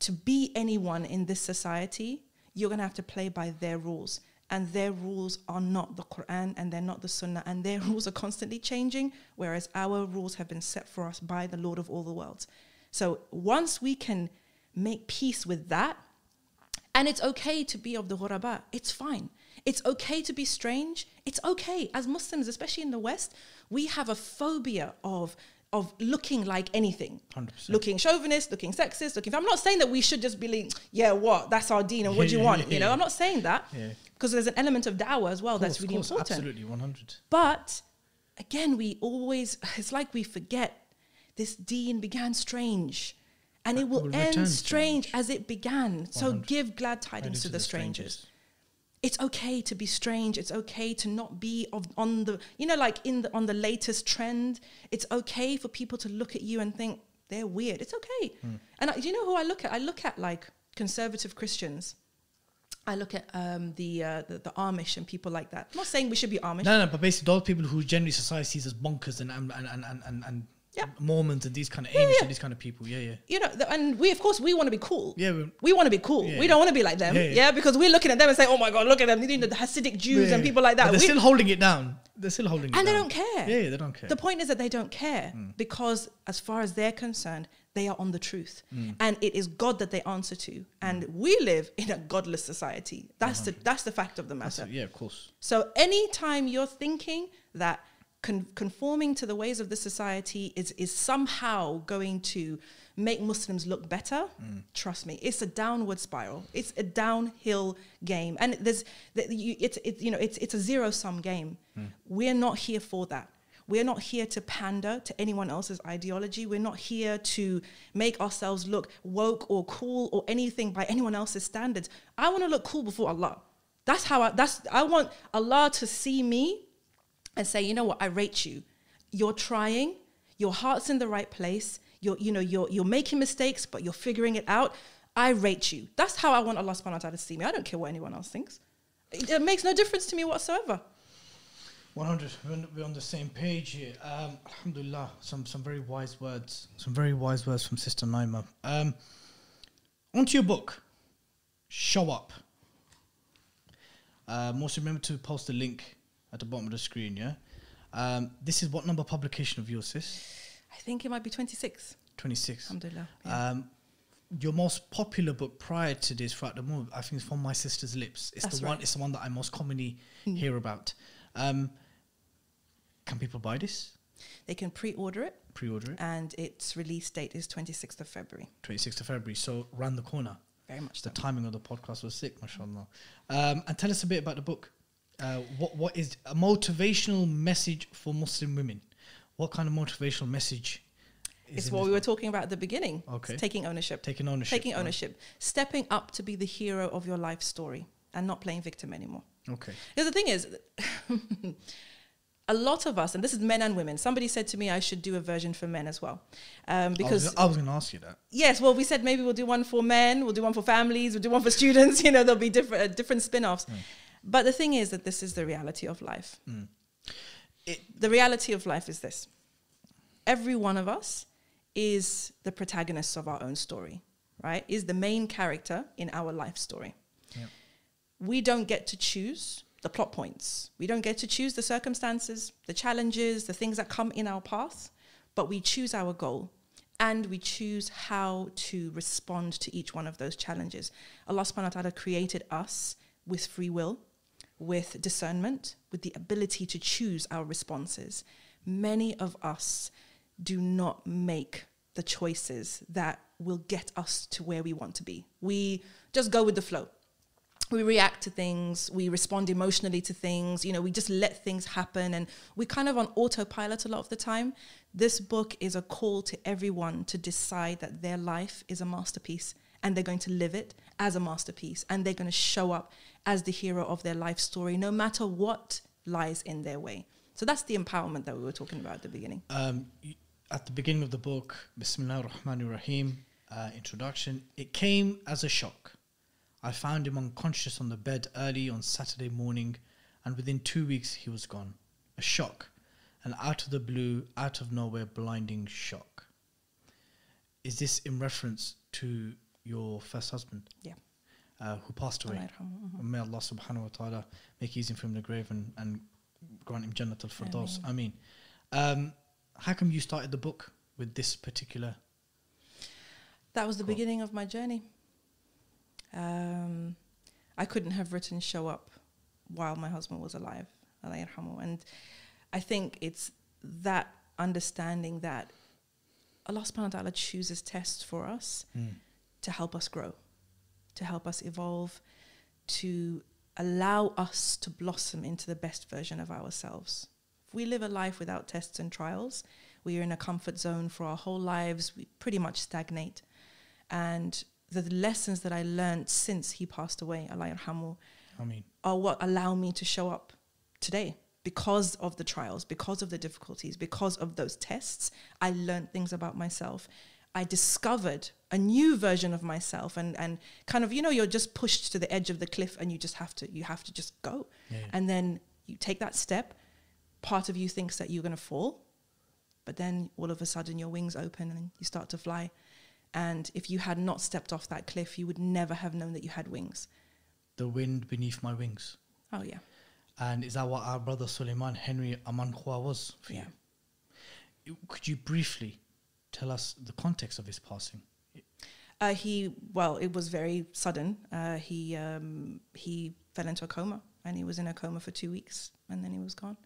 to be anyone in this society, you're going to have to play by their rules. And their rules are not the Quran and they're not the Sunnah, and their rules are constantly changing, whereas our rules have been set for us by the Lord of all the worlds. So once we can make peace with that, and it's okay to be of the ghuraba. It's fine. It's okay to be strange. It's okay. As Muslims, especially in the West, we have a phobia of of looking like anything. 100%. Looking chauvinist, looking sexist, looking I'm not saying that we should just be like, yeah, what? That's our deen and what do you want? You know. I'm not saying that. Yeah. Because there's an element of da'wah as well that's really course, important. Absolutely, 100. But again, we always, it's like we forget this deen began strange and it will will end strange, strange. as it began. So give glad tidings to the strangers. It's okay to be strange. It's okay to not be of, on the, you know, like in the, on the latest trend. It's okay for people to look at you and think they're weird. It's okay. Hmm. And I, do you know who I look at? I look at like conservative Christians. I look at um, the, uh, the the Amish and people like that. I'm not saying we should be Amish. No, no, but basically, those people who generally society sees as bonkers and and and and, and Yeah. Mormons and these kind of Yeah, Amish yeah. and these kind of people. Yeah, yeah. you know, and we of course we want to be cool. Yeah, we- we want to be cool. Yeah, we don't want to be like them. Yeah, because we're looking at them and say, "Oh my God, look at them!" You know, the Hasidic Jews and people like that. But they're We- still holding it down. They're still holding it down. and they down. don't care. Yeah, yeah, they don't care. The point is that they don't care Hmm. because, as far as they're concerned, they are on the truth, Hmm. and it is God that they answer to. And we live in a godless society. That's the that's the fact of the matter. it, yeah, of course. So anytime you're thinking that con- conforming to the ways of the society is is somehow going to make Muslims look better, mm. trust me, it's a downward spiral. It's a downhill game, and there's that you, it's it, you know it's it's a zero sum game. Mm. We're not here for that. We're not here to pander to anyone else's ideology. We're not here to make ourselves look woke or cool or anything by anyone else's standards. I want to look cool before Allah. That's how I that's I want Allah to see me and say, you know what, I rate you. You're trying, your heart's in the right place, you're you know, you're you're making mistakes, but you're figuring it out. I rate you. That's how I want Allah subhanahu wa ta'ala to see me. I don't care what anyone else thinks. It, it makes no difference to me whatsoever. 100. We're on, the same page here. Um, Alhamdulillah, some some very wise words. Some very wise words from Sister Naima. Um, onto your book, Show Up. Um, also remember to post the link at the bottom of the screen. Yeah. Um, this is what number publication of yours, sis? I think it might be 26. 26. Alhamdulillah. Yeah. Um, your most popular book prior to this, throughout the movie, I think, is from my sister's lips. It's That's the one. right. Hmm. It's the one that I most commonly hear about. Um, can people buy this? they can pre-order it Pre-order it. and its release date is 26th of February. 26th of February. So round the corner. Very much The so. timing of the podcast was sick, mashallah. Um, and tell us a bit about the book. Uh, what what is a motivational message for Muslim women? What kind of motivational message? It's what we were talking about at the beginning. Okay. It's taking ownership. Taking ownership. taking right. ownership, stepping up to be the hero of your life story and not playing victim anymore. Okay. Because the thing is, a lot of us, and this is men and women. Somebody said to me I should do a version for men as well, um, because I was, going to ask you that. yes, well, we said maybe we'll do one for men, we'll do one for families, we'll do one for students. You know, there'll be different uh, different spin-offs. But the thing is that this is the reality of life. Mm. It, The reality of life is this: every one of us is the protagonist of our own story, right? Is the main character in our life story. Yeah. We don't get to choose the plot points. We don't get to choose the circumstances, the challenges, the things that come in our path, but we choose our goal and we choose how to respond to each one of those challenges. Allah subhanahu wa ta'ala created us with free will, with discernment, with the ability to choose our responses. Many of us do not make the choices that will get us to where we want to be. We just go with the flow we react to things, we respond emotionally to things, you know, we just let things happen and we're kind of on autopilot a lot of the time. This book is a call to everyone to decide that their life is a masterpiece and they're going to live it as a masterpiece and they're going to show up as the hero of their life story no matter what lies in their way so that's the empowerment that we were talking about at the beginning Um, at the beginning of the book, Bismillah ar-Rahman ar-Rahim, uh, introduction, it came as a shock. I found him unconscious on the bed early on Saturday morning, and within two weeks he was gone. A shock, an out of the blue, out of nowhere, blinding shock. Is this in reference to your first husband? Yeah. Uh, who passed away? Mhm. May Allah subhanahu wa ta'ala make easy for him the grave and, and grant him Jannat al Firdaus. I mean, um, how come you started the book with this particular? that was the Cool. beginning of my journey um, i couldn't have written show up while my husband was alive and i think it's that understanding that allah subhanahu wa ta'ala chooses tests for us to help us grow, to help us evolve, to allow us to blossom into the best version of ourselves. If we live a life without tests and trials, we are in a comfort zone for our whole lives, we pretty much stagnate. And the lessons that I learned since he passed away, Allah yarhamu, I mean, are what allow me to show up today because of the trials, because of the difficulties, because of those tests. I learned things about myself. I discovered a new version of myself and, and kind of, you know, you're just pushed to the edge of the cliff and you just have to, you have to just go. Yeah. And then you take that step. Part of you thinks that you're going to fall, but then all of a sudden your wings open and you start to fly. And if you had not stepped off that cliff, you would never have known that you had wings. the wind beneath my wings. Oh, yeah. And is that what our brother Suleiman Henry Amankhwa was for Yeah. you? Could you briefly tell us the context of his passing? Uh, he well, it was very sudden. Uh, he um, he fell into a coma, and he was in a coma for two weeks, and then he was gone.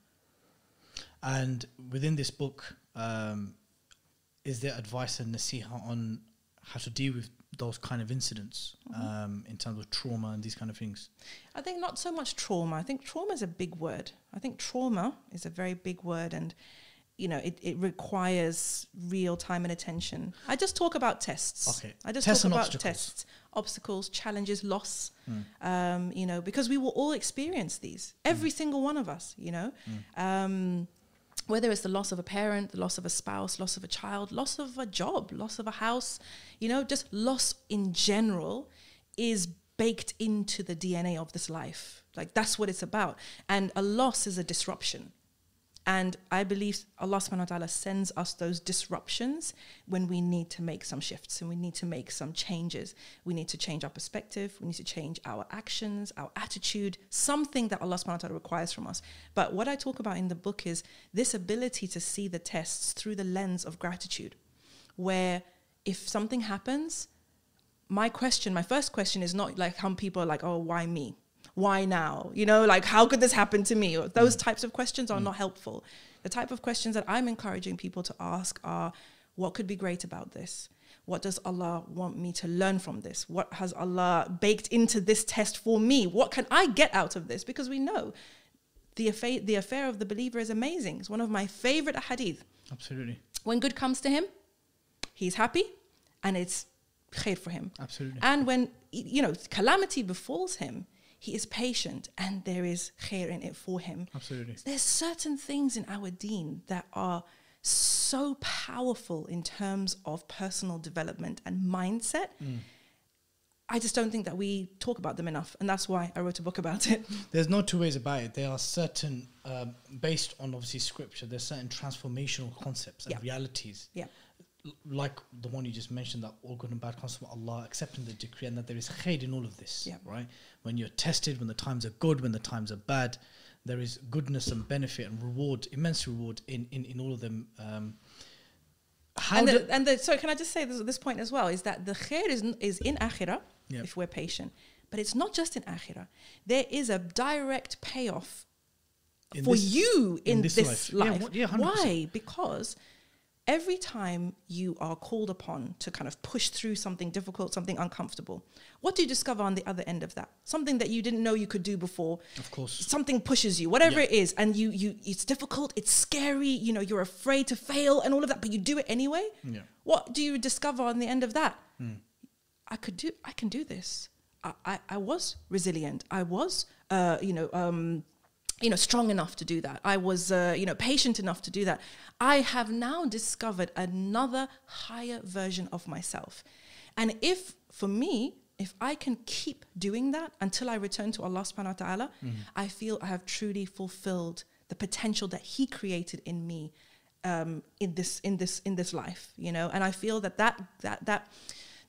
And within this book, um, is there advice and nasiha on how to deal with those kind of incidents um, in terms of trauma and these kind of things? I think not so much trauma. I think trauma is a big word. I think trauma is a very big word, and you know it, it requires real time and attention. I just talk about tests. Okay. I just Tests talk about obstacles. tests, obstacles, challenges, loss. Hmm. Um, you know, because we will all experience these. Every single one of us. You know. Hmm. Um, whether it's the loss of a parent, the loss of a spouse, loss of a child, loss of a job, loss of a house, you know, just loss in general is baked into the DNA of this life. Like that's what it's about. And a loss is a disruption. And I believe Allah subhanahu wa ta'ala sends us those disruptions when we need to make some shifts and we need to make some changes. We need to change our perspective, we need to change our actions, our attitude, something that Allah subhanahu wa ta'ala requires from us. But what I talk about in the book is this ability to see the tests through the lens of gratitude, where if something happens, my question, my first question is not like how people are like, oh, why me? Why now? You know, like how could this happen to me? Or those mm. types of questions are mm. not helpful. The type of questions that I'm encouraging people to ask are, what could be great about this? What does Allah want me to learn from this? What has Allah baked into this test for me? What can I get out of this? Because we know the affair, the affair of the believer is amazing. It's one of my favorite hadith Absolutely. when good comes to him, he's happy and it's khair for him. Absolutely. And when you know calamity befalls him, he is patient and there is khair in it for him. Absolutely. There's certain things in our deen that are so powerful in terms of personal development and mindset. I just don't think that we talk about them enough, and that's why I wrote a book about it. There's no two ways about it. There are certain, um, based on obviously scripture, there's certain transformational concepts and Yeah. realities. yeah, Like the one you just mentioned, that all good and bad comes from Allah, accepting the decree, and that there is khair in all of this. Yeah. Right? When you're tested, when the times are good, when the times are bad, there is goodness and benefit and reward, immense reward in, in, in all of them. Um, how and the, and the, so can I just say this, this point as well is that the khair is, is in akhirah Yeah. if we're patient, but it's not just in akhirah. There is a direct payoff In for this- you in, in this, this life. Life. what- yeah, Why? Because every time you are called upon to kind of push through something difficult, something uncomfortable, what do you discover on the other end of that? Something that you didn't know you could do before. Of course. Something pushes you, whatever Yeah. it is, and you you it's difficult, it's scary, you know, you're afraid to fail and all of that, but you do it anyway. Yeah. What do you discover on the end of that? I could do, I can do this. I, I, I was resilient. I was, uh, you know, um, you know, strong enough to do that. I was, uh, you know, patient enough to do that. I have now discovered another higher version of myself. And if, for me, if I can keep doing that until I return to Allah subhanahu wa ta'ala, I feel I have truly fulfilled the potential that He created in me um, in this in this in this life, you know. And I feel that that that that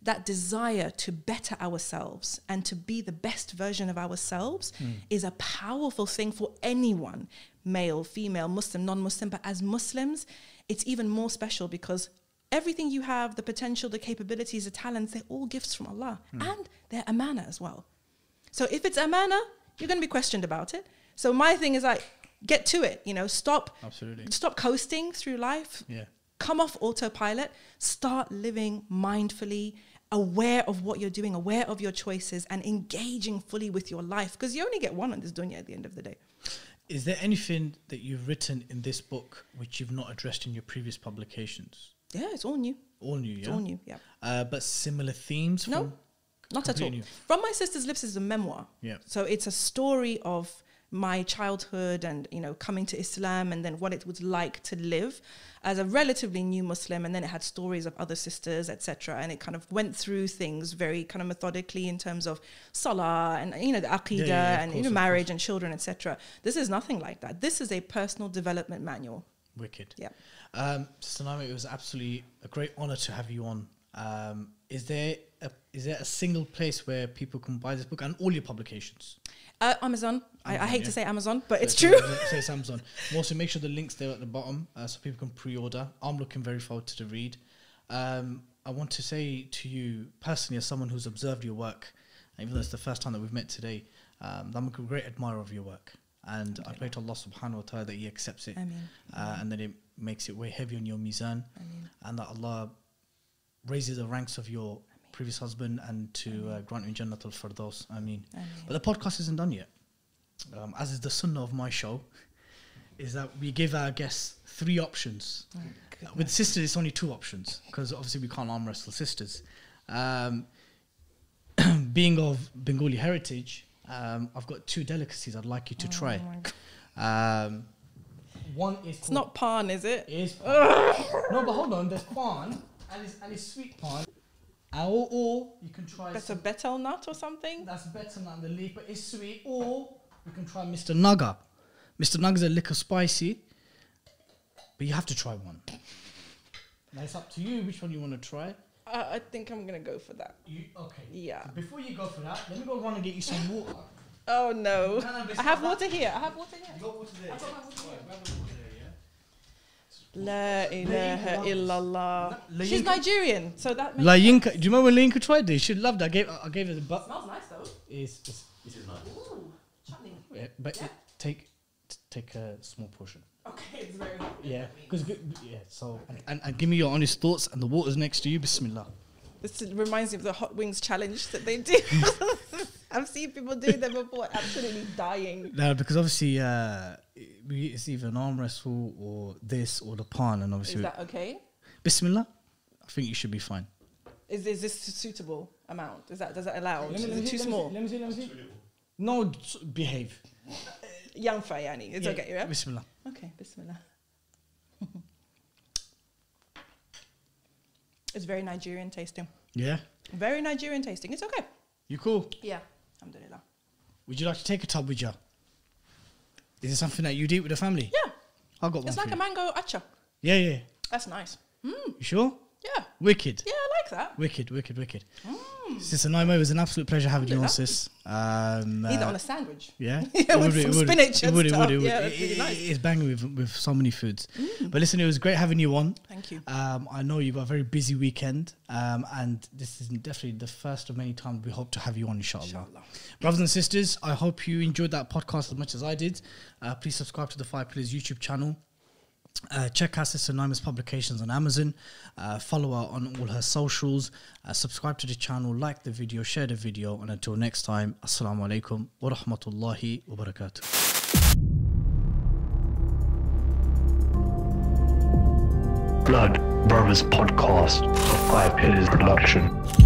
that desire to better ourselves and to be the best version of ourselves hmm. is a powerful thing for anyone, male, female, Muslim, non-Muslim. But as Muslims, it's even more special because everything you have, the potential, the capabilities, the talents, they're all gifts from Allah, hmm. and they're amana as well. So if it's amana, you're going to be questioned about it. So my thing is like, get to it. You know, stop, Absolutely. stop coasting through life. Yeah. Come off autopilot. Start living mindfully, aware of what you're doing, aware of your choices, and engaging fully with your life. Because you only get one on this dunya at the end of the day. Is there anything that you've written in this book which you've not addressed in your previous publications? Yeah, it's all new. All new, It's yeah. all new. Yeah. Uh, but similar themes. No, not at all. new. From My Sister's Lips is a memoir. Yeah. So it's a story of my childhood and you know coming to Islam and then what it was like to live as a relatively new Muslim and then it had stories of other sisters etc and it kind of went through things very kind of methodically in terms of salah and you know the aqidah yeah, of and course, you know marriage and children etc this is nothing like that. This is a personal development manual. Wicked. yeah. Um, Naima, it was absolutely a great honor to have you on. Um, is there a, is there a single place where people can buy this book and all your publications? uh, Amazon I, I hate yeah. to say Amazon but it's true Say it's Amazon. Also, make sure the links there at the bottom uh, so people can pre-order. I'm looking very forward to the read. Um, I want to say to you personally, as someone who's observed your work, even though it's the first time that we've met today, um, I'm a great admirer of your work, and I pray to Allah Subhanahu wa Taala that He accepts it, uh, and that it makes it way heavy on your mizan, Ameen. and that Allah raises the ranks of your previous husband and to uh, grant you Jannatul Firdaus. I mean, but the podcast isn't done yet. Um, as is the sunnah of my show, is that we give our guests three options. Oh, With sisters, it's only two options because obviously we can't arm wrestle sisters. Um, being of Bengali heritage, um, I've got two delicacies I'd like you to try. Um, one is it's not pan is it is pan. no, but hold on. There's pan and it's and it's sweet pan. Or, or you can try. that's a betel nut or something that's better than the leaf, but it's sweet. Or we can try Mr. Naga. Mr. Naga's a little spicy, but you have to try one. Now it's up to you which one you want to try. I, I think I'm gonna go for that You okay? Yeah. Before you go for that, let me go run and get you some water. Oh no. No, no, it's I have water here. I have water here. You got water there. I've got my water here. La ilaha illallah. La- She's Nigerian, so that yeah. makes Layinka, do you remember when Layinka tried this? She loved it. I gave, I gave her the butt. smells nice though. It's, it's, it's Ooh, chutney. yeah, but Yeah. it- take t- take a small portion. Okay, it's very hot. Yeah, because yeah. So and, and, and give me your honest thoughts. And the water's next to you. Bismillah. This reminds me of the hot wings challenge that they do. I've seen people do them before, absolutely dying. No, because obviously uh, we- it's either an arm wrestle or this or the pan, and obviously. Is obviously that okay? Bismillah. I think you should be fine. Is, is this a suitable amount? Is that does that allow? Is it too small? Let me see. Let me see. No, behave. Uh, Young Fayani. It's Yeah, okay, yeah? Bismillah. Okay, bismillah. it's very Nigerian tasting. Yeah, Very Nigerian tasting. It's okay. you cool. Yeah. Alhamdulillah. Would you like to take a tub with you? Is it something that you'd eat with the family? Yeah. I got one. It's for like a you. mango achar. Yeah, yeah. That's nice. Mm, You sure? Yeah. Wicked. Yeah, I like that. Wicked, wicked, wicked. Mm. Sister Naima, it was an absolute pleasure having you on, sis. Um, Either uh, on a sandwich. Yeah, Yeah, It with some it would- spinach it and would, it would, it would. Yeah, It- that's really it- nice. Mm. It's banging with with so many foods. But listen, it was great having you on. Thank you. Um, I know you've got a very busy weekend, um, and this is definitely the first of many times we hope to have you on, inshallah. Inshallah. Brothers and sisters, I hope you enjoyed that podcast as much as I did. Uh, please subscribe to the Five Pillars YouTube channel. Uh, check out Sister Naima's publications on Amazon. Uh, follow her on all her socials. Uh, subscribe to the channel, like the video, share the video. And until next time, Assalamu alaikum wa rahmatullahi wa barakatuh. Blood Brothers Podcast, Five Pillars production.